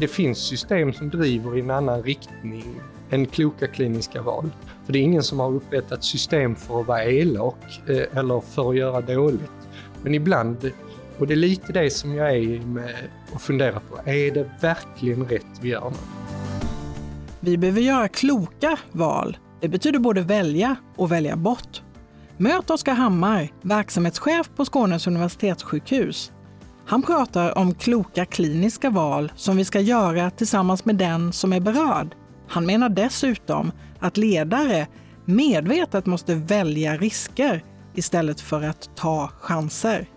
det finns system som driver i en annan riktning än kloka kliniska val. För det är ingen som har upprättat system för att vara elak eh, eller för att göra dåligt. Men ibland, och det är lite det som jag är med och funderar på, är det verkligen rätt vi gör nu? Vi behöver göra kloka val. Det betyder både välja och välja bort. Möt Oskar Hammar, verksamhetschef på Skånes universitetssjukhus. Han pratar om kloka kliniska val som vi ska göra tillsammans med den som är berörd. Han menar dessutom att ledare medvetet måste välja risker istället för att ta chanser.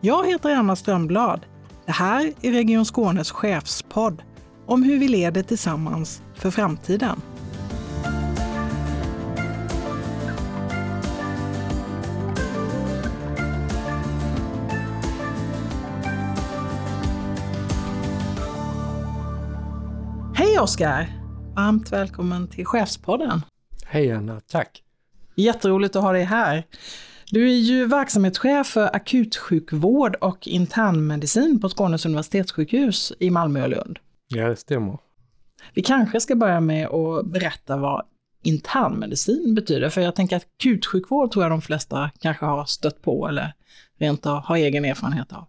Jag heter Anna Strömblad. Det här är Region Skånes chefspodd om hur vi leder tillsammans för framtiden. Hej Oskar! Varmt välkommen till Chefspodden. Hej Anna, tack! Jätteroligt att ha dig här. Du är ju verksamhetschef för akutsjukvård och internmedicin på Skånes universitetssjukhus i Malmö och Lund. Ja, det stämmer. Vi kanske ska börja med att berätta vad internmedicin betyder, för jag tänker att akutsjukvård tror jag de flesta kanske har stött på eller rent av har egen erfarenhet av.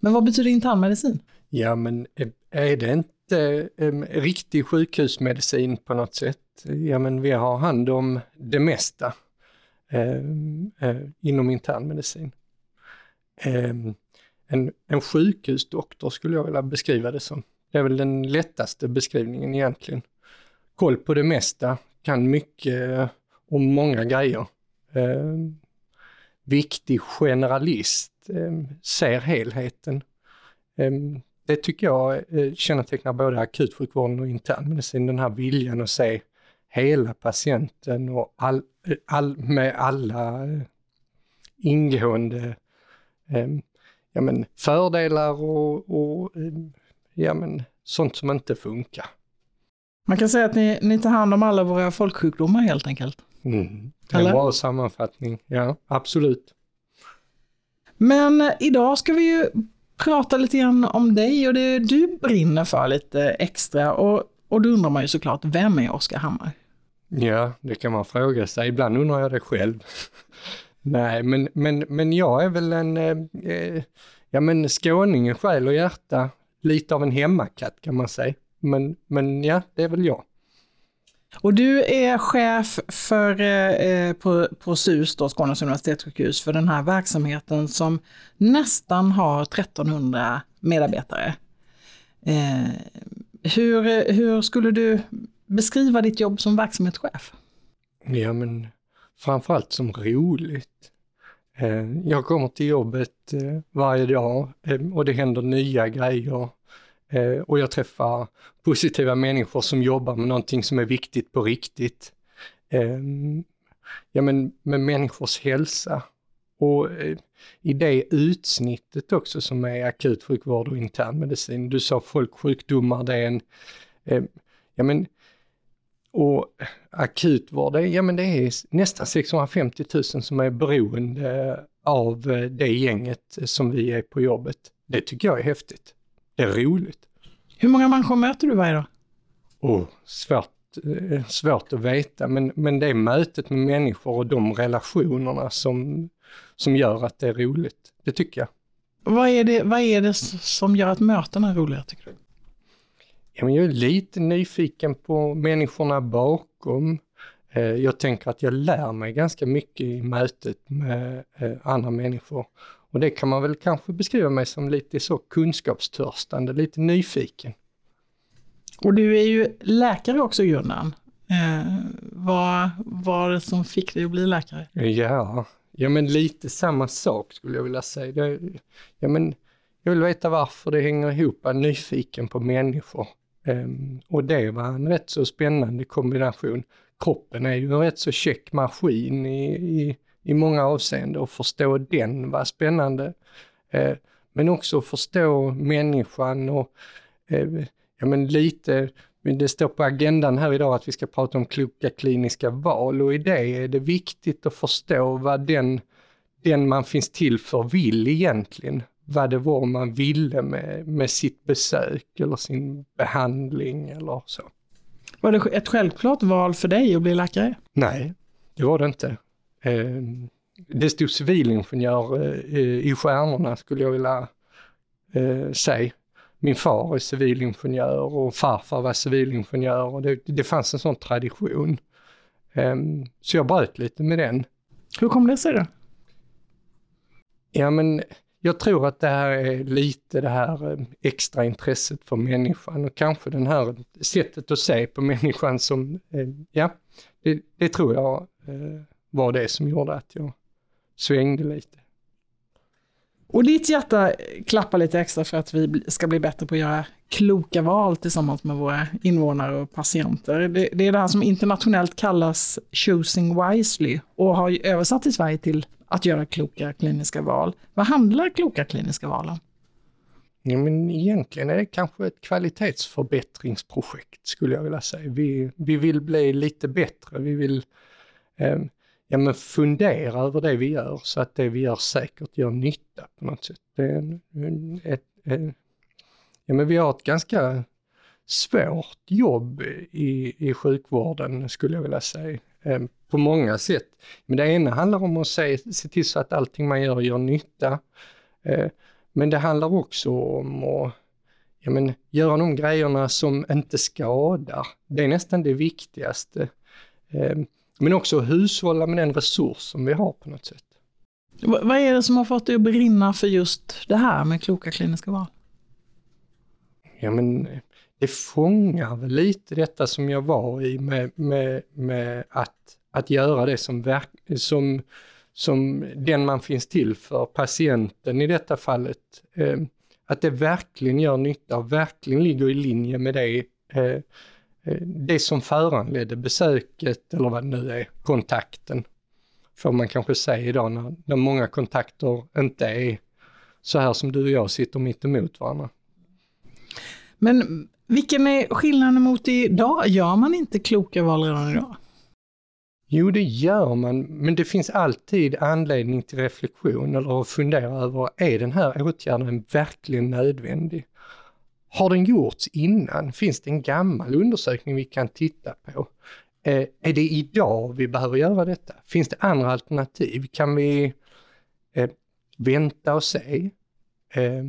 Men vad betyder internmedicin? Ja, men är det inte um, riktig sjukhusmedicin på något sätt? Ja, men vi har hand om det mesta um, uh, inom internmedicin. Um, en, en sjukhusdoktor skulle jag vilja beskriva det som. Det är väl den lättaste beskrivningen egentligen. Koll på det mesta, kan mycket om många grejer. Eh, viktig generalist, eh, ser helheten. Eh, det tycker jag eh, kännetecknar både akutsjukvården och internmedicin, den här viljan att se hela patienten och all, all, med alla eh, ingående eh, ja, men fördelar och, och eh, ja, men sånt som inte funkar. Man kan säga att ni, ni tar hand om alla våra folksjukdomar helt enkelt. Mm. Det är en bra sammanfattning, ja absolut. Men idag ska vi ju prata lite grann om dig och det du brinner för lite extra. Och, och då undrar man ju såklart, vem är Oskar Hammar? Ja, det kan man fråga sig. Ibland undrar jag det själv. Nej, men, men, men jag är väl en eh, eh ja, men skåning i själ och hjärta lite av en hemmakatt kan man säga. Men, men ja, det är väl jag. Och du är chef för, eh, på, på SUS, då, Skånes universitetssjukhus, för den här verksamheten som nästan har 1300 medarbetare. Eh, hur, hur skulle du beskriva ditt jobb som verksamhetschef? Ja, men framförallt som roligt. Eh, jag kommer till jobbet eh, varje dag eh, och det händer nya grejer. Eh, och jag träffar positiva människor som jobbar med någonting som är viktigt på riktigt. Ehm, ja men med människors hälsa. Och eh, i det utsnittet också som är akutsjukvård och internmedicin. Du sa folksjukdomar, det är en, eh, ja men och akutvård, ja men det är nästan 650 000 som är beroende av det gänget som vi är på jobbet. Det tycker jag är häftigt. Det är roligt. Hur många människor möter du varje dag? Oh, svårt, eh, svårt att veta, men, men det är mötet med människor och de relationerna som, som gör att det är roligt. Det tycker jag. Vad är det, vad är det som gör att mötena är roliga, tycker du? Ja, jag är lite nyfiken på människorna bakom. Eh, jag tänker att jag lär mig ganska mycket i mötet med eh, andra människor. Och det kan man väl kanske beskriva mig som lite så kunskapstörstande, lite nyfiken. Och du är ju läkare också i grunden. Eh, vad var det som fick dig att bli läkare? Ja, ja men lite samma sak skulle jag vilja säga. Det, ja, men jag vill veta varför det hänger ihop, jag är nyfiken på människor. Um, och det var en rätt så spännande kombination. Kroppen är ju en rätt så check maskin i, i, i många avseenden och förstå den var spännande. Uh, men också förstå människan och uh, ja men lite, det står på agendan här idag att vi ska prata om kloka kliniska val och i det är det viktigt att förstå vad den, den man finns till för vill egentligen. vad det var man ville med, med sitt besök eller sin behandling eller så. Var det ett självklart val för dig att bli läkare? Nej, det var det inte. Eh, det stod civilingenjör eh, i stjärnorna skulle jag vilja eh, säga. Min far är civilingenjör och farfar var civilingenjör och det, det fanns en sån tradition. Så jag bröt lite med den. Hur kom det sig då? Ja men jag tror att det här är lite det här extra intresset för människan och kanske det här sättet att se på människan som, ja, det, det tror jag var det som gjorde att jag svängde lite. Och ditt hjärta klappar lite extra för att vi ska bli bättre på att göra kloka val tillsammans med våra invånare och patienter. Det, det är det här som internationellt kallas choosing wisely och har översatt i Sverige till att göra kloka kliniska val. Vad handlar kloka kliniska val om? Ja, men egentligen är det kanske ett kvalitetsförbättringsprojekt skulle jag vilja säga. Vi, vi vill bli lite bättre. Vi vill eh, ja, men fundera över det vi gör så att det vi gör säkert gör nytta på något sätt. Det är en, ett, en, ja, men vi har ett ganska svårt jobb i, i sjukvården skulle jag vilja säga. Eh, på många sätt. Men det ena handlar om att se, se till så att allting man gör gör nytta. Eh, men det handlar också om att ja, men, göra de grejerna som inte skadar. Det är nästan det viktigaste. Men också hushålla med den resurs som vi har på något sätt. Vad är det som har fått dig att brinna för just det här med kloka kliniska val? Ja men det fångar väl lite detta som jag var i med, med, med att, att göra det som, verk, som, som den man finns till för, patienten i detta fallet. Eh, att det verkligen gör nytta och verkligen ligger i linje med det Eh, det som föranledde besöket eller vad det nu är, kontakten. Får man kanske säga idag när, när många kontakter inte är så här som du och jag sitter mitt emot varandra. Men vilken är skillnaden mot idag? Gör man inte kloka val redan idag? Jo, det gör man, men det finns alltid anledning till reflektion eller att fundera över, är den här åtgärden verkligen nödvändig? Har den gjorts innan? Finns det en gammal undersökning vi kan titta på? Eh, är det idag vi behöver göra detta? Finns det andra alternativ? Kan vi eh, vänta och se? Eh,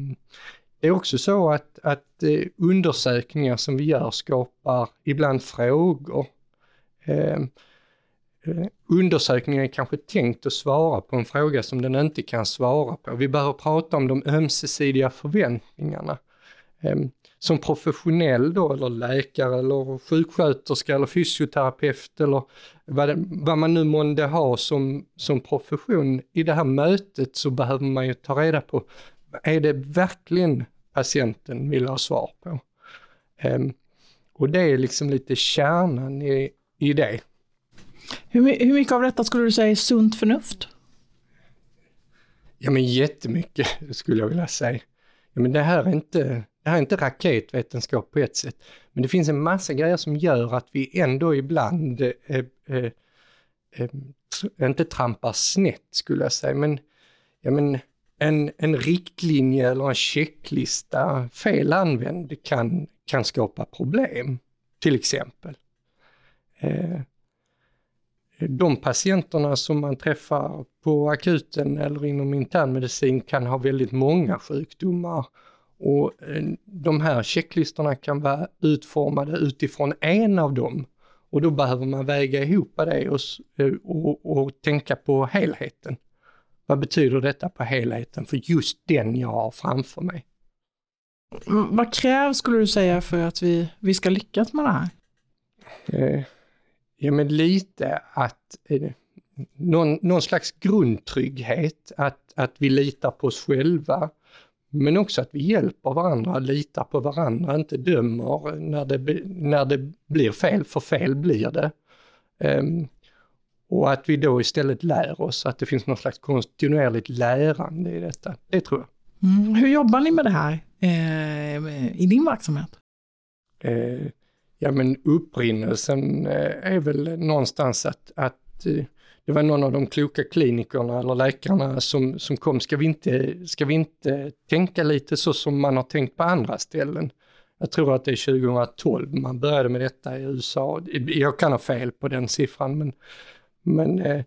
det är också så att, att eh, undersökningar som vi gör skapar ibland frågor. Ehm, eh, undersökningen är kanske tänkt att svara på en fråga som den inte kan svara på. Vi behöver prata om de ömsesidiga förväntningarna. Ehm, som professionell då, eller läkare eller sjuksköterska eller fysioterapeut eller vad, det, vad man nu månde ha som, som profession i det här mötet så behöver man ju ta reda på, är det verkligen patienten vill ha svar på? Um, och det är liksom lite kärnan i, i det. Hur, hur mycket av detta skulle du säga är sunt förnuft? Ja men jättemycket skulle jag vilja säga. Ja, men det här är inte det här är inte raketvetenskap på ett sätt, men det finns en massa grejer som gör att vi ändå ibland eh, eh, eh, inte trampar snett skulle jag säga, men, ja, men en, en riktlinje eller en checklista fel använd kan, kan skapa problem, till exempel. Eh, eh de patienterna som man träffar på akuten eller inom internmedicin kan ha väldigt många sjukdomar och eh, de här checklistorna kan vara utformade utifrån en av dem. Och då behöver man väga ihop det och, eh, och, och tänka på helheten. Vad betyder detta på helheten för just den jag har framför mig? Vad krävs skulle du säga för att vi, vi ska lyckas med det här? Eh, ja men lite att eh, någon, någon slags grundtrygghet, att, att vi litar på oss själva, men också att vi hjälper varandra, litar på varandra, inte dömer när det, när det blir fel, för fel blir det. Um, och att vi då istället lär oss, att det finns någon slags kontinuerligt lärande i detta. Det tror jag. Mm. Hur jobbar ni med det här eh, i din verksamhet? Eh, ja men upprinnelsen eh, är väl någonstans att, att eh, det var någon av de kloka klinikerna eller läkarna som, som kom, ska vi, inte, ska vi inte tänka lite så som man har tänkt på andra ställen? Jag tror att det är 2012 man började med detta i USA. Jag kan ha fel på den siffran men, men eh,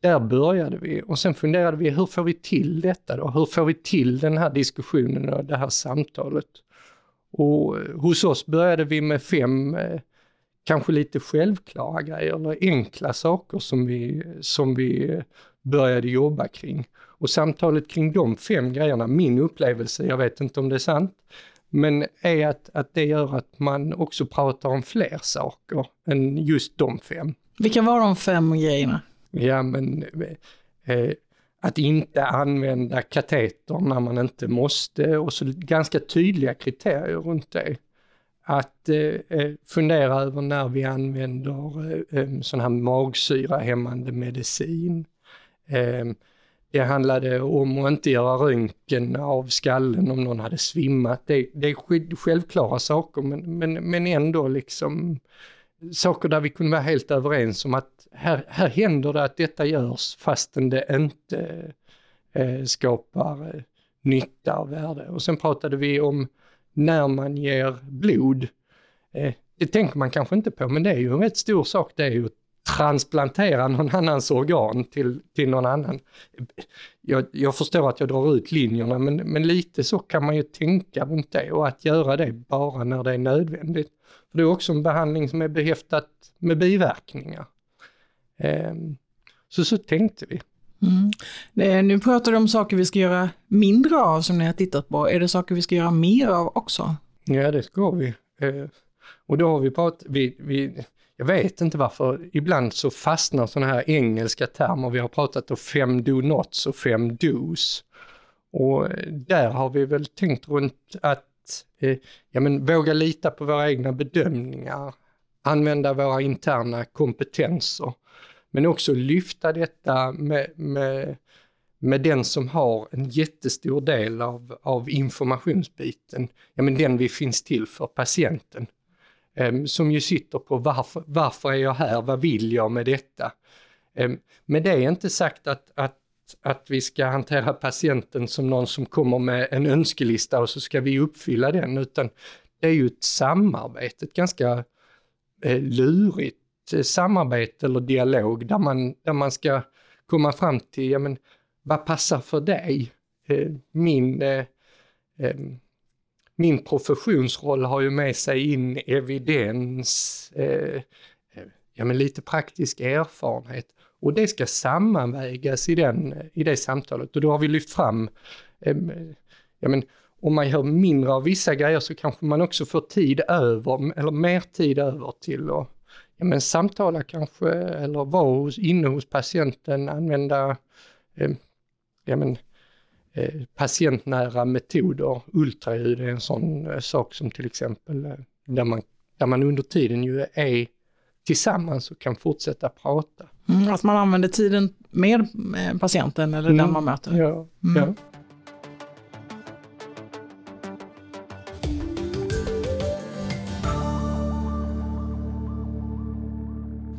där började vi och sen funderade vi, hur får vi till detta då? Hur får vi till den här diskussionen och det här samtalet? Och eh, hos oss började vi med fem eh, kanske lite självklara grejer eller enkla saker som vi, som vi började jobba kring. Och samtalet kring de fem grejerna, min upplevelse, jag vet inte om det är sant, men är att, att det gör att man också pratar om fler saker än just de fem. Vilka var de fem grejerna? Ja men eh, att inte använda kateter när man inte måste och så ganska tydliga kriterier runt det. Att eh, eh, fundera över när vi använder eh, eh sån här magsyrahämmande medicin. Eh, det handlade om att inte göra röntgen av skallen om någon hade svimmat. Det, det är självklara saker men, men, men ändå liksom saker där vi kunde vara helt överens om att här, här händer det att detta görs fastän det inte eh, skapar eh, nytta och värde. Och sen pratade vi om när man ger blod. Eh, det tänker man kanske inte på men det är ju en rätt stor sak det är ju att transplantera någon annans organ till, till någon annan. Jag, jag förstår att jag drar ut linjerna men, men lite så kan man ju tänka runt det och att göra det bara när det är nödvändigt. För det är också en behandling som är behäftat med biverkningar. Eh, så så tänkte vi. Mm. Eh, nu pratar du om saker vi ska göra mindre av som ni har tittat på. Är det saker vi ska göra mer av också? Ja, det ska vi. Eh, och då har vi pratat, vi, vi, jag vet inte varför, ibland så fastnar sådana här engelska termer. Vi har pratat om fem do nots och fem dos. Och där har vi väl tänkt runt att eh, ja, men våga lita på våra egna bedömningar, använda våra interna kompetenser, men också lyfta detta med, med, med den som har en jättestor del av, av informationsbiten, ja men den vi finns till för, patienten. Ehm, som ju sitter på varför, varför är jag här, vad vill jag med detta? Um, men det är inte sagt att, att att vi ska hantera patienten som någon som kommer med en önskelista och så ska vi uppfylla den, utan det är ju ett samarbete, ett ganska eh, lurigt Eh, samarbete eller dialog där man, där man ska komma fram till, ja men vad passar för dig? Eh, min, eh, min professionsroll har ju med sig in evidens, ja men lite praktisk erfarenhet. Och det ska sammanvägas i, den, i det samtalet och då har vi lyft fram, ja men om man gör mindre av vissa grejer så kanske man också får tid över, eller mer tid över till att ja, men samtala kanske, eller vara hos, inne hos patienten, använda eh, ja, men, eh, patientnära metoder. Ultraljud är en sån eh, sak som till exempel eh, där man, där man under tiden ju är tillsammans och kan fortsätta prata. Mm, att man använder tiden med patienten eller mm. den man möter. Ja, mm. ja.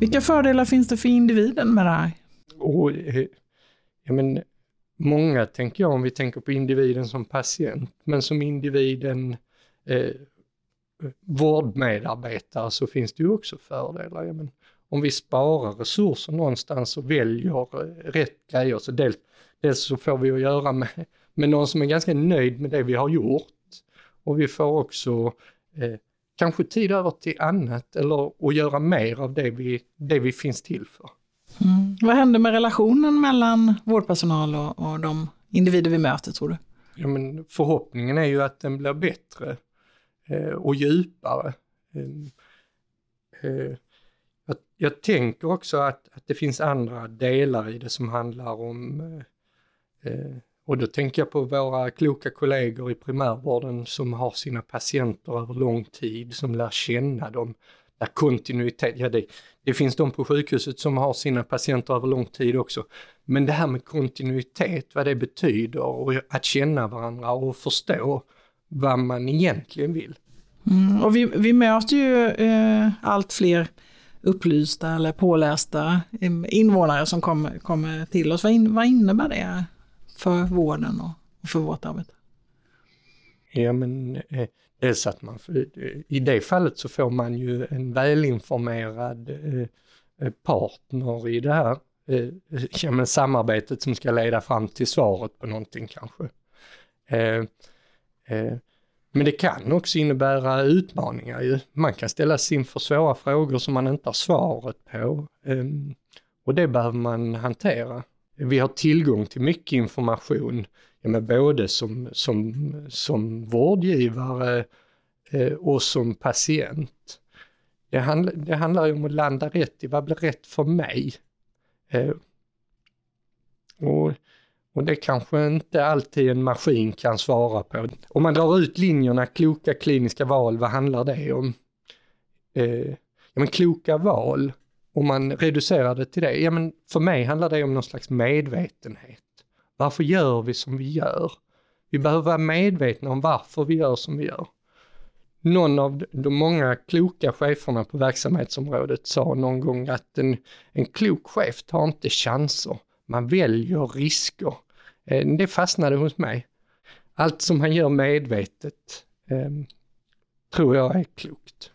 Vilka fördelar finns det för individen med det här? Och, eh, ja, men, många tänker jag om vi tänker på individen som patient, men som individen eh, vårdmedarbetare så finns det ju också fördelar. Ja, men om vi sparar resurser någonstans och väljer eh, rätt grejer så dels, dels så får vi att göra med, med någon som är ganska nöjd med det vi har gjort och vi får också eh, kanske tid över till annat eller att göra mer av det vi, det vi finns till för. Mm. Vad händer med relationen mellan vårdpersonal och, och de individer vi möter tror du? Ja, men förhoppningen är ju att den blir bättre eh, och djupare. Eh, eh, jag, jag, tänker också att, att det finns andra delar i det som handlar om eh, eh, och då tänker jag på våra kloka kollegor i primärvården som har sina patienter över lång tid, som lär känna dem. Där kontinuitet, ja det, det finns de på sjukhuset som har sina patienter över lång tid också. Men det här med kontinuitet, vad det betyder och att känna varandra och förstå vad man egentligen vill. Mm, och vi, vi möter ju eh, allt fler upplysta eller pålästa eh, invånare som kommer, kommer till oss. Vad, in, vad innebär det för vården och för vårt arbete? Ja men eh, det är så att man, i det fallet så får man ju en välinformerad eh, partner i det här eh, ja, men samarbetet som ska leda fram till svaret på någonting kanske. Men det kan också innebära utmaningar ju. Man kan ställas inför svåra frågor som man inte har svaret på. Ehm, och det behöver man hantera. Vi har tillgång till mycket information, ja, men både som, som, som vårdgivare eh, och som patient. Det, handl det handlar ju om att landa rätt i vad blir rätt för mig. Eh, och och det kanske inte alltid en maskin kan svara på. Om man drar ut linjerna kloka kliniska val, vad handlar det om? Eh, ja men kloka val, om man reducerar det till det, ja men för mig handlar det om någon slags medvetenhet. Varför gör vi som vi gör? Vi behöver vara medvetna om varför vi gör som vi gör. Någon av de många kloka cheferna på verksamhetsområdet sa någon gång att en, en klok chef tar inte chanser, man väljer risker. Eh, det fastnade hos mig. Allt som han gör medvetet eh, tror jag är klokt.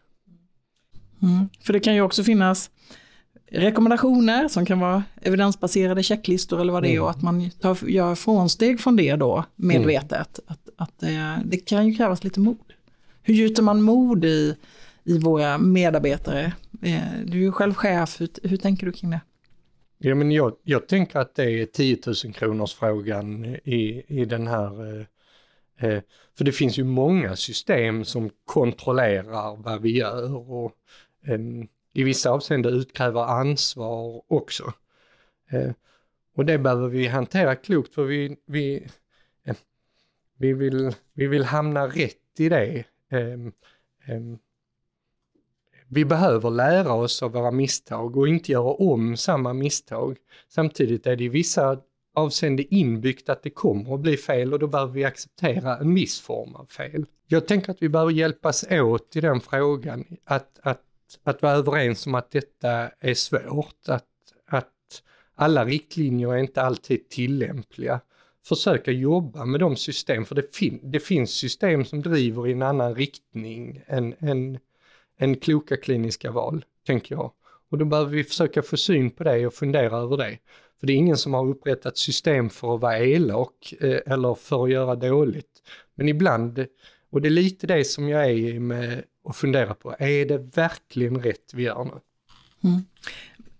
Mm. För det kan ju också finnas rekommendationer som kan vara evidensbaserade checklistor eller vad det är mm. och att man tar, gör frånsteg från det då medvetet. Mm. Att, att det, det, kan ju krävas lite mod. Hur gjuter man mod i, i våra medarbetare? Eh, du är ju själv chef, hur, hur tänker du kring det? Ja, men jag, jag tänker att det är 10 000 kronors frågan i, i den här eh, eh, för det finns ju många system som kontrollerar vad vi gör och eh, i vissa avseenden utkräver ansvar också. Eh, och det behöver vi hantera klokt för vi, vi, eh, vi, vill, vi vill hamna rätt i det. Eh, vi behöver lära oss av våra misstag och inte göra om samma misstag. Samtidigt är det i vissa avseende inbyggt att det kommer att bli fel och då behöver vi acceptera en viss form av fel. Jag tänker att vi behöver hjälpas åt i den frågan, att, att, att vara överens om att detta är svårt, att, att alla riktlinjer är inte alltid tillämpliga. Försöka jobba med de system, för det, fin det finns system som driver i en annan riktning än, än än kloka kliniska val, tänker jag. Och då behöver vi försöka få syn på det och fundera över det. För det är ingen som har upprättat system för att vara elak eh, eller för att göra dåligt. Men ibland, och det är lite det som jag är med att fundera på, är det verkligen rätt vi gör nu? Mm.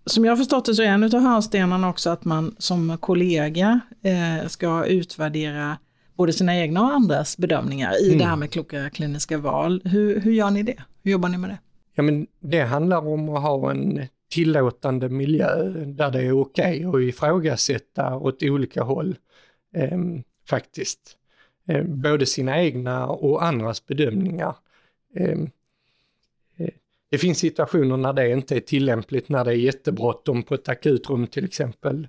Som jag har förstått det så är en av hörnstenarna också att man som kollega eh, ska utvärdera både sina egna och andras bedömningar i mm. det här med kloka kliniska val. Hur, hur gör ni det? Hur jobbar ni med det? Ja, men det handlar om att ha en tillåtande miljö där det är okej okay att ifrågasätta åt olika håll eh, faktiskt. Eh, både sina egna och andras bedömningar. Ehm, eh, det finns situationer när det inte är tillämpligt, när det är jättebråttom på ett akutrum till exempel.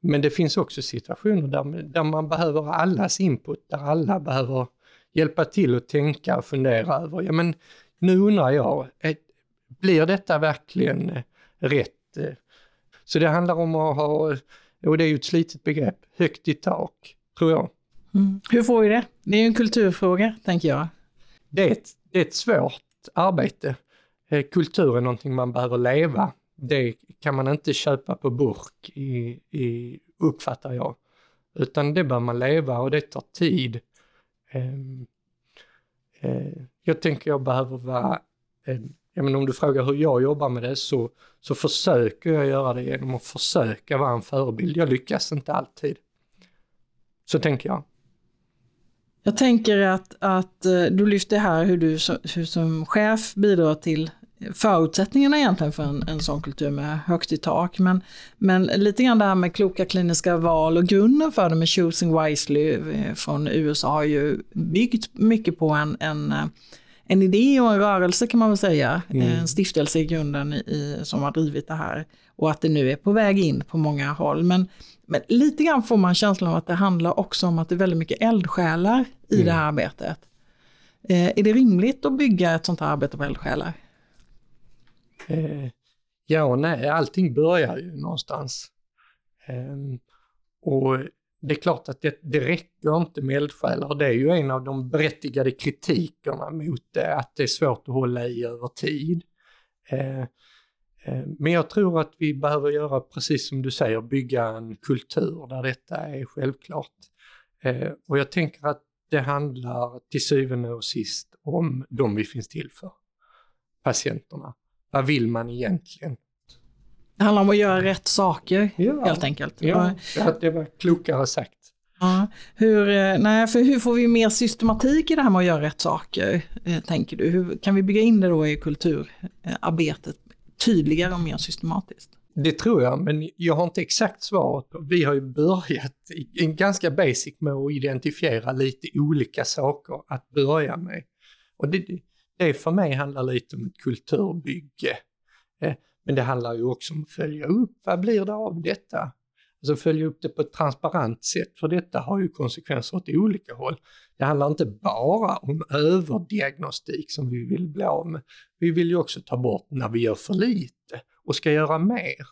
Men det finns också situationer där, där man behöver allas input, där alla behöver hjälpa till att tänka och fundera över, ja men nu undrar jag, blir detta verkligen eh, rätt? Eh? Så det handlar om att ha, och det är ju ett slitet begrepp, högt i tak, tror jag. Mm. Hur får vi det? Det är ju en kulturfråga, tänker jag. Det är ett, det är ett svårt arbete. Eh, kultur är någonting man behöver leva. Det kan man inte köpa på burk, i, i, uppfattar jag. Utan det bör man leva och det tar tid. Ehm, eh, jag tänker jag behöver vara, ehm, ja, men om du frågar hur jag jobbar med det så, så försöker jag göra det genom att försöka vara en förebild. Jag lyckas inte alltid. Så tänker jag. Jag tänker att, att eh, du lyfter här hur du hur som chef bidrar till förutsättningarna egentligen för en, en sån kultur med högt i tak. Men, men lite grann det här med kloka kliniska val och grunden för det med Choosing Wisely eh, från USA har ju byggt mycket på en, en, eh, en idé och en rörelse kan man väl säga. Mm. En stiftelse i grunden i, som har drivit det här. Och att det nu är på väg in på många håll. Men, men lite grann får man känslan av att det handlar också om att det är väldigt mycket eldsjälar i mm. det här arbetet. Eh, är det rimligt att bygga ett sånt här arbete på eldsjälar? Eh, Ja och nej, allting börjar ju någonstans. Um, och det är klart att det, det räcker inte med eldsjälar. Det är ju en av de berättigade kritikerna mot det, att det är svårt att hålla i över tid. Eh, men jag tror att vi behöver göra precis som du säger, bygga en kultur där detta är självklart. Eh, och jag tänker att det handlar till syvende och sist om de vi finns till för, patienterna. Vad vill man egentligen? Det handlar om att göra rätt saker ja. helt enkelt. Ja, det var klokare sagt. Ja. Hur, eh, nej, för hur får vi mer systematik i det här med att göra rätt saker, tänker du? Hur kan vi bygga in det då i kulturarbetet tydligare och mer systematiskt? Det tror jag, men jag har inte exakt svaret. Vi har ju börjat en ganska basic med att identifiera lite olika saker att börja med. Och det, det för mig handlar lite om ett kulturbygge. Eh, men det handlar ju också om att följa upp, vad blir det av detta? Alltså följa upp det på ett transparent sätt, för detta har ju konsekvenser åt olika håll. Det handlar inte bara om överdiagnostik som vi vill bli av med. Vi vill ju också ta bort när vi gör för lite och ska göra mer.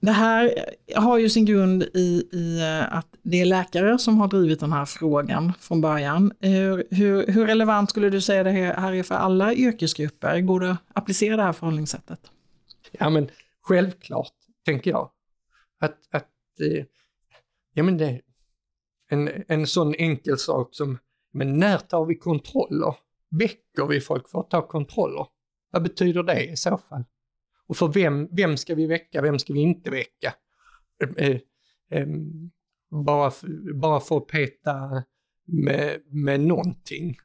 Det här har ju sin grund i, i att det är läkare som har drivit den här frågan från början. Hur, hur, hur relevant skulle du säga det här är för alla yrkesgrupper? Går det att applicera det här förhållningssättet? Ja men självklart, tänker jag. Att, att eh, ja men det, en, en sån enkel sak som, men när tar vi kontroller? Väcker vi folk för att ta kontroller? Vad betyder det i så fall? Och för vem, vem ska vi väcka, vem ska vi inte väcka? Eh, eh, eh bara, bara för att peta med, med någonting.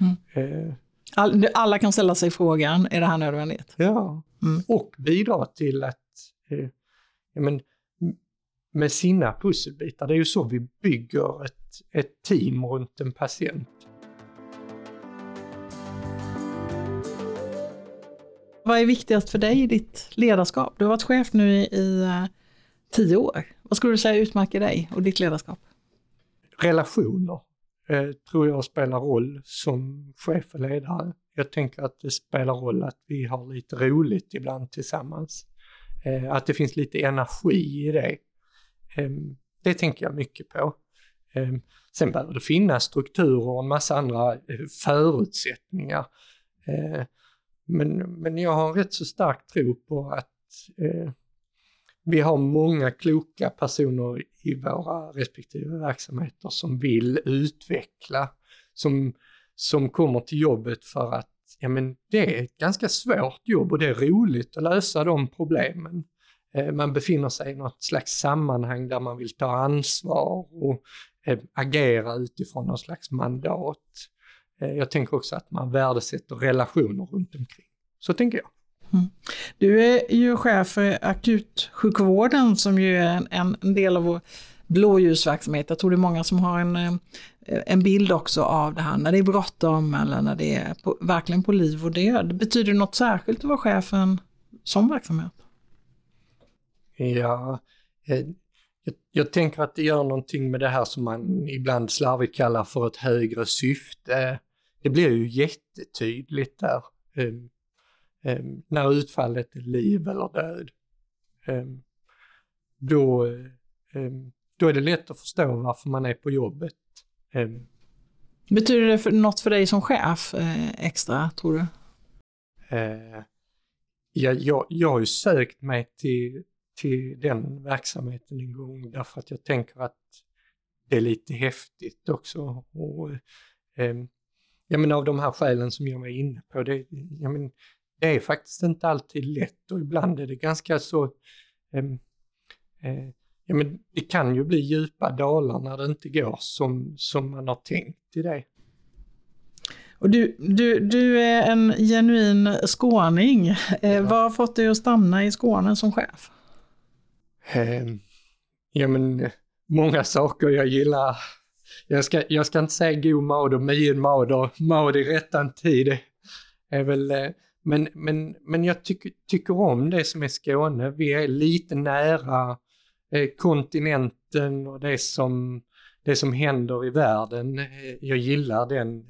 Mm. Eh, All, alla kan ställa sig frågan, är det här nödvändigt? Ja, mm. och bidra till att eh, men, med sina pusselbitar. Det är ju så vi bygger ett, ett team runt en patient. Vad är viktigast för dig i ditt ledarskap? Du har varit chef nu i, i uh, tio år. Vad skulle du säga utmärker dig och ditt ledarskap? Relationer eh, tror jag spelar roll som chef och ledare. Jag tänker att det spelar roll att vi har lite roligt ibland tillsammans. Eh, att det finns lite energi i det. Ehm, det tänker jag mycket på. Ehm, sen behöver det finnas strukturer och en massa andra eh, förutsättningar. Ehm, men, men jag har en rätt så stark tro på att eh, vi har många kloka personer i våra respektive verksamheter som vill utveckla, som, som kommer till jobbet för att ja, men det är ett ganska svårt jobb och det är roligt att lösa de problemen. Eh, man befinner sig i något slags sammanhang där man vill ta ansvar och eh, agera utifrån någon slags mandat. Eh, jag tänker också att man värdesätter relationer runt omkring. Så tänker jag. Mm. Du är ju chef för akutsjukvården som ju är en, en del av vår blåljusverksamhet. Jag tror det är många som har en, en bild också av det här när det är bråttom eller när det är på, verkligen på liv och död. Betyder det något särskilt att vara chef för en sån verksamhet? Ja, eh, jag, jag, tänker att det gör någonting med det här som man ibland slarvigt kallar för ett högre syfte. Det blir ju jättetydligt där. Eh, eh, när utfallet är liv eller död. Eh, då, eh, då är det lätt att förstå varför man är på jobbet. Eh, Betyder det för, något för dig som chef eh, extra, tror du? ja, jag, jag har ju sökt mig till, till den verksamheten en gång därför att jag tänker att det är lite häftigt också. Och, eh, ja, men av de här skälen som jag var inne på, det, ja, men, det är faktiskt inte alltid lätt och ibland är det ganska så, eh, eh, ja men det kan ju bli djupa dalar när det inte går som, som man har tänkt i det. Och du, du, du är en genuin skåning. Eh, ja. Vad har fått dig att stanna i Skåne som chef? Eh, ja men eh, många saker jag gillar. Jag ska, jag ska inte säga god mat och min mat och mat i rättan tid. är väl eh, men, men, men jag tycker, tycker om det som är Skåne. Vi är lite nära eh, kontinenten och det som, det som händer i världen. Eh, jag gillar den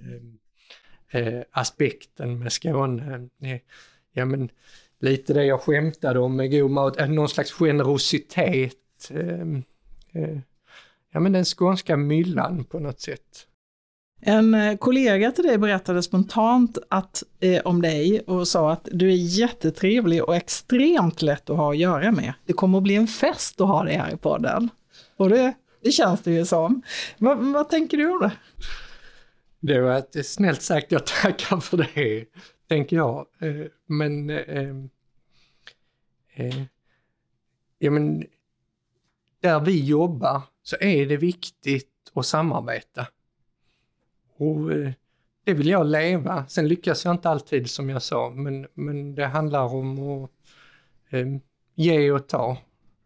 eh, eh, aspekten med Skåne. Eh, ja, men lite det jag skämtade om med god mat, någon slags generositet. Ehm, eh, ja men den skånska myllan på något sätt. En eh, kollega till dig berättade spontant att, eh, om dig och sa att du är jättetrevlig och extremt lätt att ha att göra med. Det kommer att bli en fest att ha dig här i podden. Och det, det känns det ju som. Va, vad tänker du om det? Det var ett snällt sagt, jag tackar för det, tänker jag. Eh, men, eh, eh, ja men, där vi jobbar så är det viktigt att samarbeta. Och eh, det vill jag leva. Sen lyckas jag inte alltid som jag sa, men, men det handlar om att eh, ge och ta.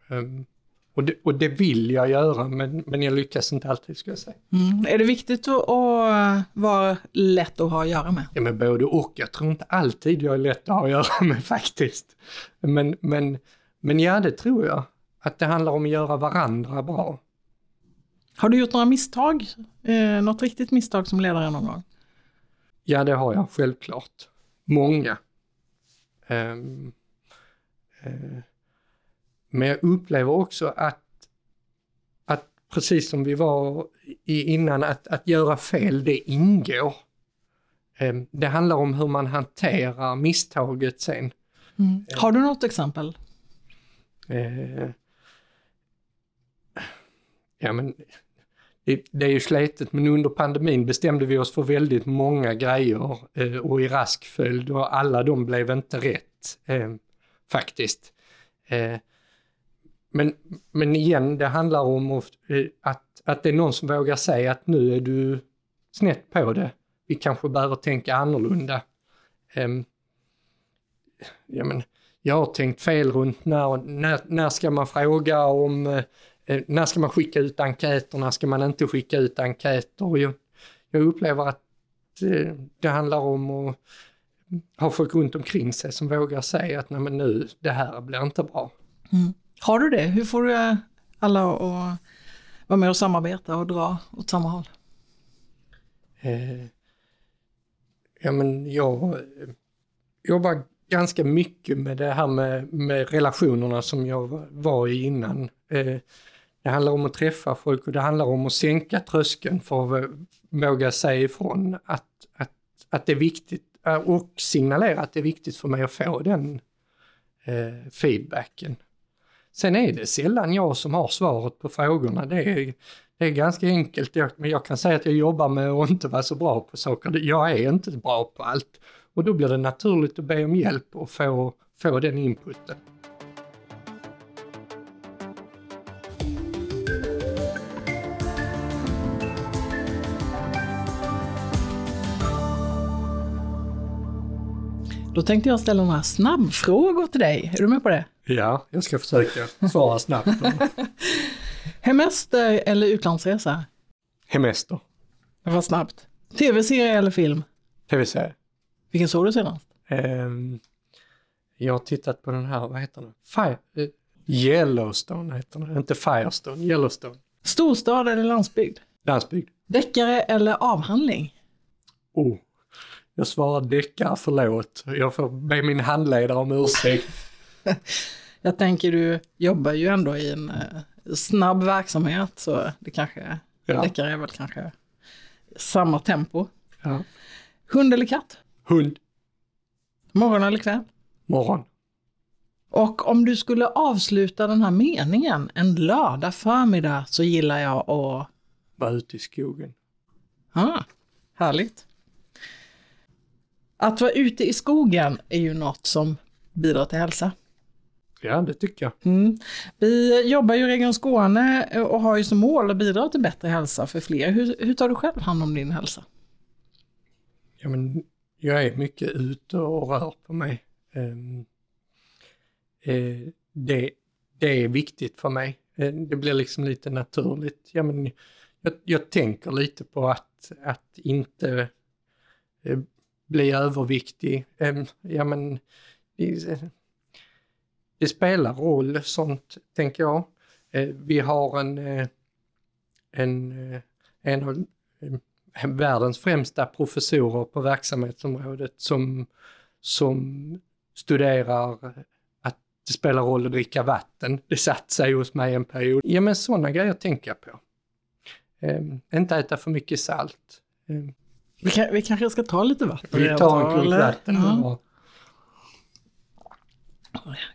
Um, och, det, och det vill jag göra, men, men jag lyckas inte alltid ska jag säga. Mm. Är det viktigt att, att vara lätt att ha att göra med? Ja, men både och. Jag tror inte alltid jag är lätt att ha att göra med faktiskt. Men, men, men ja, det tror jag. Att det handlar om att göra varandra bra. Har du gjort några misstag? Eh, något riktigt misstag som ledare någon gång? Ja, det har jag självklart. Många. Um, uh, men jag upplever också att, att precis som vi var i innan, att, att göra fel, det ingår. Um, det handlar om hur man hanterar misstaget sen. Mm. Har du något exempel? Uh, ja men det, det är ju slätet, men under pandemin bestämde vi oss för väldigt många grejer eh, och i rask följd och alla de blev inte rätt eh, faktiskt. Men, men igen, det handlar om eh, att, att, det är någon som vågar säga att nu är du snett på det. Vi kanske behöver tänka annorlunda. Um, ja, men, jag har tänkt fel runt när, när, när ska man fråga om eh, eh, när ska man skicka ut enkäter, när ska man inte skicka ut enkäter? Jag, jag upplever att eh, det handlar om att ha folk runt omkring sig som vågar säga att nej men nu, det här blir inte bra. Mm. Har du det? Hur får du eh, alla att vara med och samarbeta och dra åt samma håll? Eh, ja men jag jobbar ganska mycket med det här med, med relationerna som jag var i innan. Eh, det handlar om att träffa folk och det handlar om att sänka tröskeln för att våga säga ifrån att, att, att det är viktigt eh, och signalera att det är viktigt för mig att få den eh, feedbacken. Sen är det sällan jag som har svaret på frågorna. Det är, det är ganska enkelt, men jag kan säga att jag jobbar med att inte vara så bra på saker. Jag är inte bra på allt. Och då blir det naturligt att be om hjälp och få, få den inputen. Då tänkte jag ställa några snabbfrågor till dig. Är du med på det? Ja, jag ska försöka svara snabbt. Hemester eller utlandsresa? Hemester. Det var snabbt. Tv-serie eller film? Tv-serie. Vilken såg du senast? Um, jag har tittat på den här, vad heter den? Fire, uh, Yellowstone heter den, inte Firestone, Yellowstone. Storstad eller landsbygd? Landsbygd. Deckare eller avhandling? Oh, jag svarar deckare, förlåt. Jag får be min handledare om ursäkt. jag tänker du jobbar ju ändå i en uh, snabb verksamhet så det kanske, ja. deckare är väl kanske samma tempo. Ja. Hund eller katt? Hund. Morgon eller kväll? Morgon. Och om du skulle avsluta den här meningen, en lördag förmiddag så gillar jag att... Vara ute i skogen. Ah, härligt. Att vara ute i skogen är ju något som bidrar till hälsa. Ja, det tycker jag. Mm. Vi jobbar ju i Region Skåne och har ju som mål att bidra till bättre hälsa för fler. Hur, hur tar du själv hand om din hälsa? Ja, men jag är mycket ute och rör på mig. Um, uh, det, det är viktigt för mig. Uh, det blir liksom lite naturligt. Ja, men jag, jag tänker lite på att, att inte uh, bli överviktig. Um, ja, men det, spelar roll, sånt tänker jag. vi har en, en, en av världens främsta professorer på verksamhetsområdet som, som studerar att det spelar roll att dricka vatten. Det satt sig hos mig en period. Ja men sådana grejer tänker jag på. Eh, inte äta för mycket salt. Eh, vi, kan, vi kanske ska ta lite vatten. Vi tar en klunk vatten. Ja.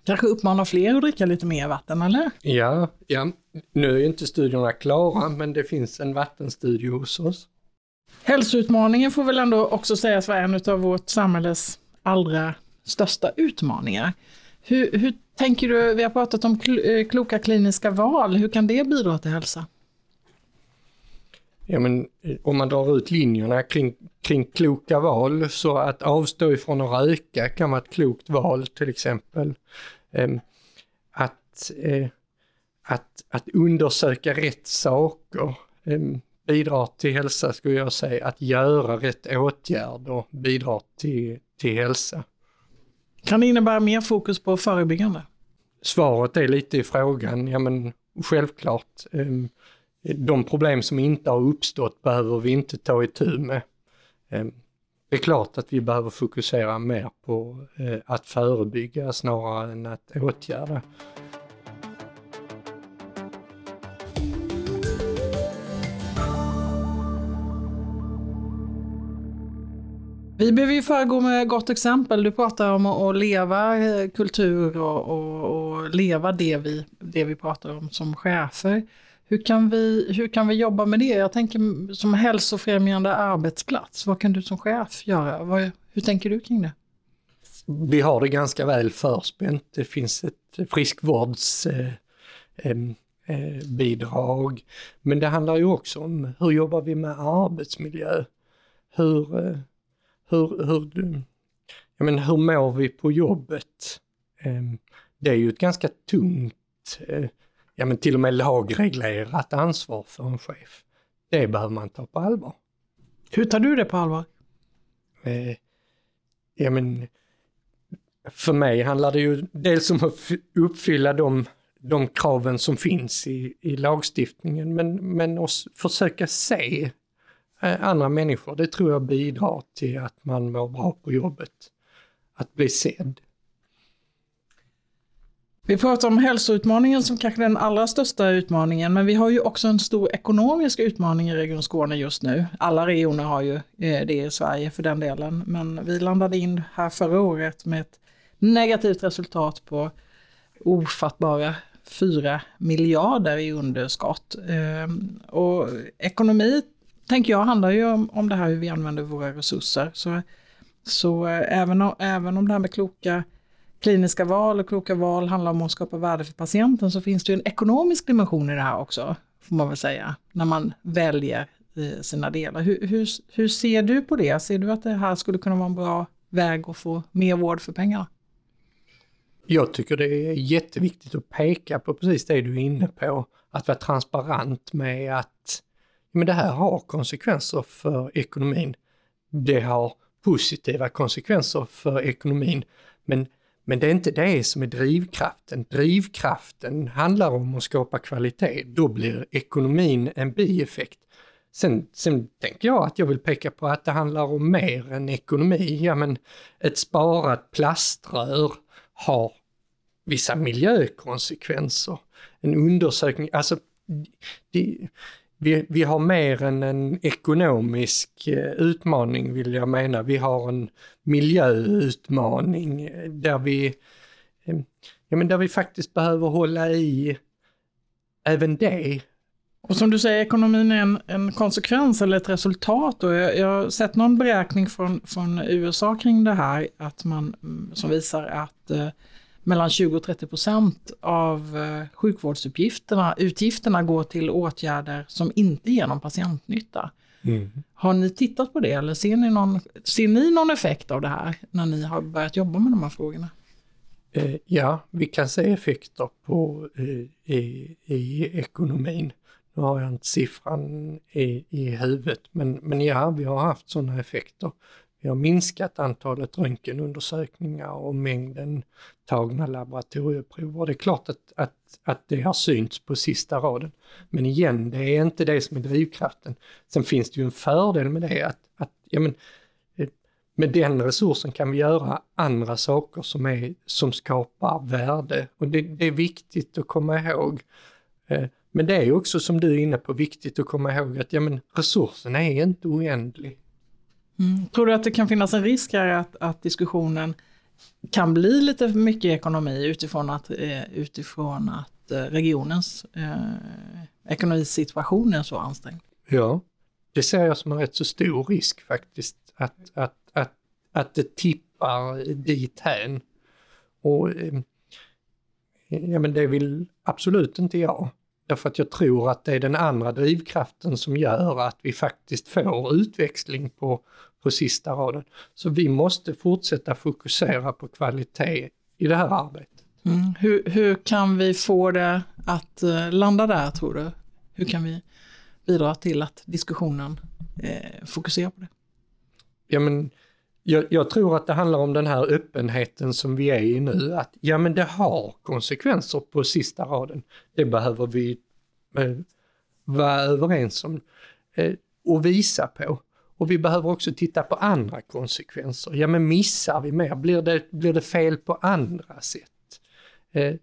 Kanske uppmana fler att dricka lite mer vatten, eller? Ja, ja. Nu är inte studierna klara, men det finns en vattenstudie hos oss. Hälsoutmaningen får väl ändå också sägas vara en av vårt samhälles allra största utmaningar. Hur, hur tänker du, vi har pratat om eh, kloka kliniska val, hur kan det bidra till hälsa? Ja, men, eh, om man drar ut linjerna kring, kring kloka val, så att avstå ifrån att röka kan vara ett klokt val till exempel. Um, att, uh, att, att undersöka rätt saker um, bidrar till hälsa skulle jag säga. Att göra rätt åtgärder bidrar till, till hälsa. Kan det innebära mer fokus på förebyggande? Svaret är lite i frågan, ja men självklart. De problem som inte har uppstått behöver vi inte ta itu med. Eh, det är klart att vi behöver fokusera mer på eh, att förebygga snarare än att åtgärda. Vi behöver ju föregå med gott exempel. Du pratar om att leva eh, kultur och, och, och leva det vi, det vi pratar om som chefer. Hur kan, vi, hur kan vi jobba med det? Jag tänker som hälsofrämjande arbetsplats, vad kan du som chef göra? Vad, hur tänker du kring det? Vi har det ganska väl förspänt. Det finns ett friskvårdsbidrag. Eh, eh, eh Men det handlar ju också om hur jobbar vi med arbetsmiljö? Hur, eh, hur, hur, jag menar, hur mår vi på jobbet? Eh, det är ju ett ganska tungt eh, ja men till och med lagreglerat ansvar för en chef. Det behöver man ta på allvar. Hur tar du det på allvar? Eh, ja men, för mig handlar det ju dels om att uppfylla de, de kraven som finns i, i lagstiftningen, men, men att försöka se eh, andra människor. Det tror jag bidrar till att man mår bra på jobbet. Att bli sedd. Vi pratar om hälsoutmaningen som kanske den allra största utmaningen, men vi har ju också en stor ekonomisk utmaning i Region Skåne just nu. Alla regioner har ju eh, det i Sverige för den delen, men vi landade in här förra året med ett negativt resultat på ofattbara 4 miljarder i underskott. Ehm, och ekonomi, tänker jag, handlar ju om, om det här hur vi använder våra resurser. Så, så eh, även, om, även om det här med kloka kliniska val och kloka val handlar om att skapa värde för patienten så finns det ju en ekonomisk dimension i det här också, får man väl säga, när man väljer eh, sina delar. Hur, hur, hur ser du på det? Ser du att det här skulle kunna vara en bra väg att få mer vård för pengarna? Jag tycker det är jätteviktigt att peka på precis det du är inne på, att vara transparent med att men det här har konsekvenser för ekonomin. Det har positiva konsekvenser för ekonomin, men men det är inte det som är drivkraften. Drivkraften handlar om att skapa kvalitet. Då blir ekonomin en bieffekt. Sen, sen tänker jag att jag vill peka på att det handlar om mer än ekonomi. Ja, men ett sparat plaströr har vissa miljökonsekvenser. En undersökning, alltså det, vi, vi har mer än en ekonomisk eh, utmaning vill jag mena. Vi har en miljöutmaning eh, där vi, eh, ja, men där vi faktiskt behöver hålla i även det. Och som du säger, ekonomin är en, en konsekvens eller ett resultat. Och jag, jag har sett någon beräkning från, från USA kring det här att man, mm, som visar att eh, mellan 20 och 30 procent av eh, sjukvårdsuppgifterna, utgifterna går till åtgärder som inte ger någon patientnytta. Mm. Har ni tittat på det eller ser ni, någon, ser ni någon effekt av det här när ni har börjat jobba med de här frågorna? Eh, ja, vi kan se effekter på, eh, i, i ekonomin. Nu har jag inte siffran i, i huvudet, men, men ja, vi har haft sådana effekter. Vi har minskat antalet röntgenundersökningar och mängden tagna laboratorieprover. Det är klart att, att, att det har synts på sista raden. Men igen, det är inte det som är drivkraften. Sen finns det ju en fördel med det att, att ja, men, eh, med den resursen kan vi göra andra saker som, är, som skapar värde. Och det, det är viktigt att komma ihåg. Eh, men det är också som du är inne på viktigt att komma ihåg att ja, men resursen är inte oändlig. Mm. Tror du att det kan finnas en risk här att, att diskussionen kan bli lite för mycket ekonomi utifrån att, eh, utifrån att eh, regionens eh, ekonomisituation är så ansträngd? Ja, det ser jag som en rätt så stor risk faktiskt, att, att, att, att det tippar dithän. Och eh, ja, men det vill absolut inte jag. Därför att jag tror att det är den andra drivkraften som gör att vi faktiskt får utväxling på, på sista raden. Så vi måste fortsätta fokusera på kvalitet i det här arbetet. Mm. Hur, hur kan vi få det att uh, landa där tror du? Hur kan vi bidra till att diskussionen eh, fokuserar på det? Ja, men jag, jag, tror att det handlar om den här öppenheten som vi är i nu, att ja men det har konsekvenser på sista raden. Det behöver vi eh, vara överens om eh, och visa på. Och vi behöver också titta på andra konsekvenser. Ja men missar vi mer? Blir det, blir det fel på andra sätt? Eh,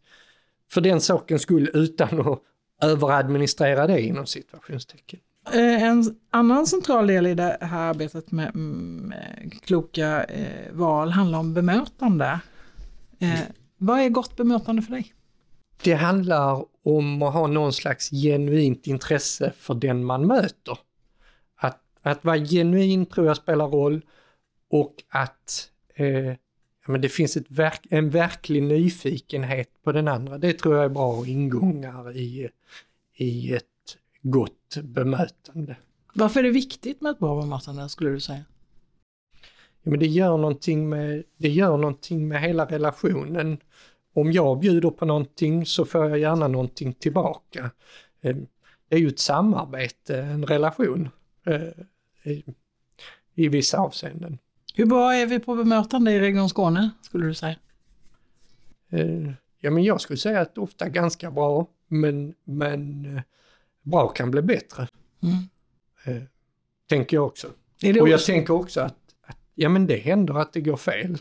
för den sakens skull utan att överadministrera det inom situationstecken. Eh, en annan central del i det här arbetet med, med kloka eh, val handlar om bemötande. Eh, vad är gott bemötande för dig? Det handlar om att ha någon slags genuint intresse för den man möter. Att, vara genuin tror jag spelar roll och att eh, men det finns ett verk, en verklig nyfikenhet på den andra. Det tror jag är bra ingångar i, i ett gott bemötande. Varför är det viktigt med ett bra bemötande skulle du säga? Ja, men det, gör någonting med, det gör någonting med hela relationen. Om jag bjuder på någonting så får jag gärna någonting tillbaka. Ehm, det är ju ett samarbete, en relation eh, i, i vissa avseenden. Hur bra är vi på bemötande i Region Skåne, skulle du säga? Eh, ja, men jag skulle säga att ofta ganska bra, men, men eh, bra kan bli bättre. Mm. Eh, tänker jag också. och jag tänker också att, att, ja men det händer att det går fel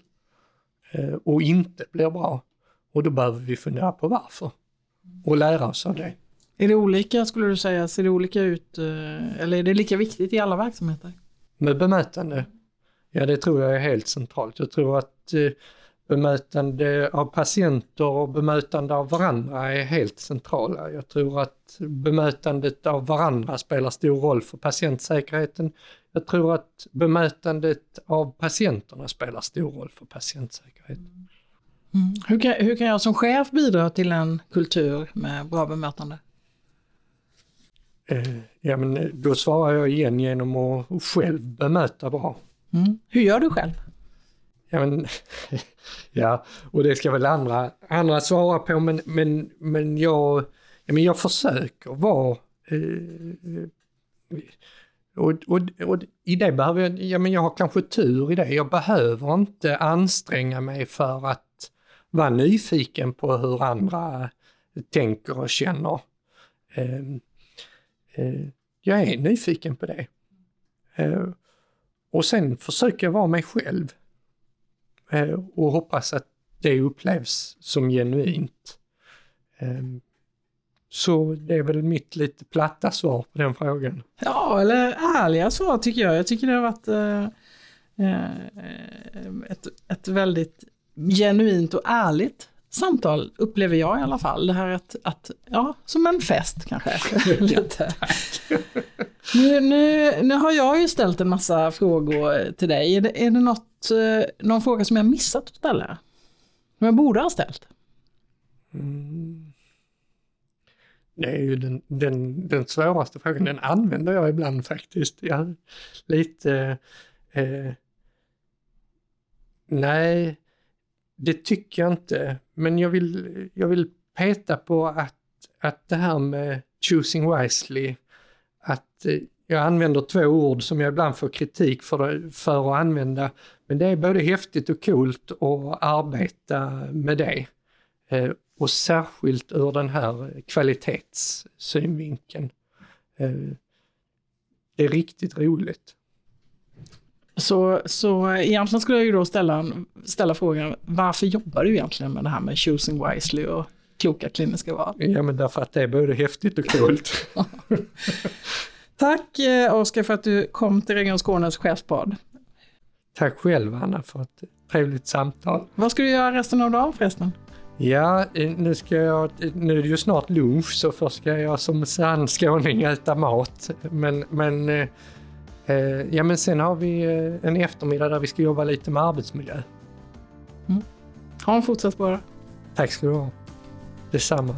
eh, och inte blir bra. Och då behöver vi fundera på varför och lära oss av det. Är det olika skulle du säga, ser det olika ut eh, eller är det lika viktigt i alla verksamheter? Med bemötande? Ja det tror jag är helt centralt. Jag tror att eh, bemötande av patienter och bemötande av varandra är helt centrala. Jag tror att bemötandet av varandra spelar stor roll för patientsäkerheten. Jag tror att bemötandet av patienterna spelar stor roll för patientsäkerheten. Mm. Hur, kan, hur kan jag som chef bidra till en kultur med bra bemötande? Eh, ja, men då svarar jag igen genom att själv bemöta bra. Mm. Hur gör du själv? Ja, men, ja, och det ska väl andra, andra svara på, men, men, men, jag, ja, men jag försöker vara... Eh, och, och, och, i det behöver jag, ja men jag har kanske tur i det. Jag behöver inte anstränga mig för att vara nyfiken på hur andra tänker och känner. Eh, eh, Eh, jag är nyfiken på det. Eh, och sen försöker jag vara mig själv. Eh, och hoppas att det upplevs som genuint. Ehm, så det är väl mitt lite platta svar på den frågan. Ja, eller ärliga svar tycker jag. Jag tycker det har varit eh, eh ett, ett väldigt genuint och ärligt samtal, upplever jag i alla fall. Det här att, att ja, som en fest kanske. Lite. nu, nu, nu har jag ju ställt en massa frågor till dig. Är det, är det något, eh, någon fråga som jag missat att ställa? Som jag borde ha ställt? Mm. Det är ju den, den, den svåraste frågan, den använder jag ibland faktiskt. Jag, lite... Eh, nej, det tycker jag inte. Men jag vill, jag vill peta på att, att det här med choosing wisely, att eh, jag använder två ord som jag ibland får kritik för, för att använda. Men det är både häftigt och coolt att arbeta med det. Eh, och särskilt ur den här kvalitetssynvinkeln. Eh, det är riktigt roligt. Så, så egentligen skulle jag ju då ställa, ställa frågan, varför jobbar du egentligen med det här med choosing wisely och kloka kliniska val? Ja, men därför att det är både häftigt och coolt. Tack eh, Oskar för att du kom till Region Skånes chefspodd. Tack själv Anna för ett trevligt samtal. Vad ska du göra resten av dagen förresten? Ja, nu ska jag, nu är det ju snart lunch så först ska jag som sann skåning äta mat. Men, men, eh, ja, men sen har vi eh, en eftermiddag där vi ska jobba lite med arbetsmiljö. Ha en fortsatt bra Tack ska du ha. Detsamma.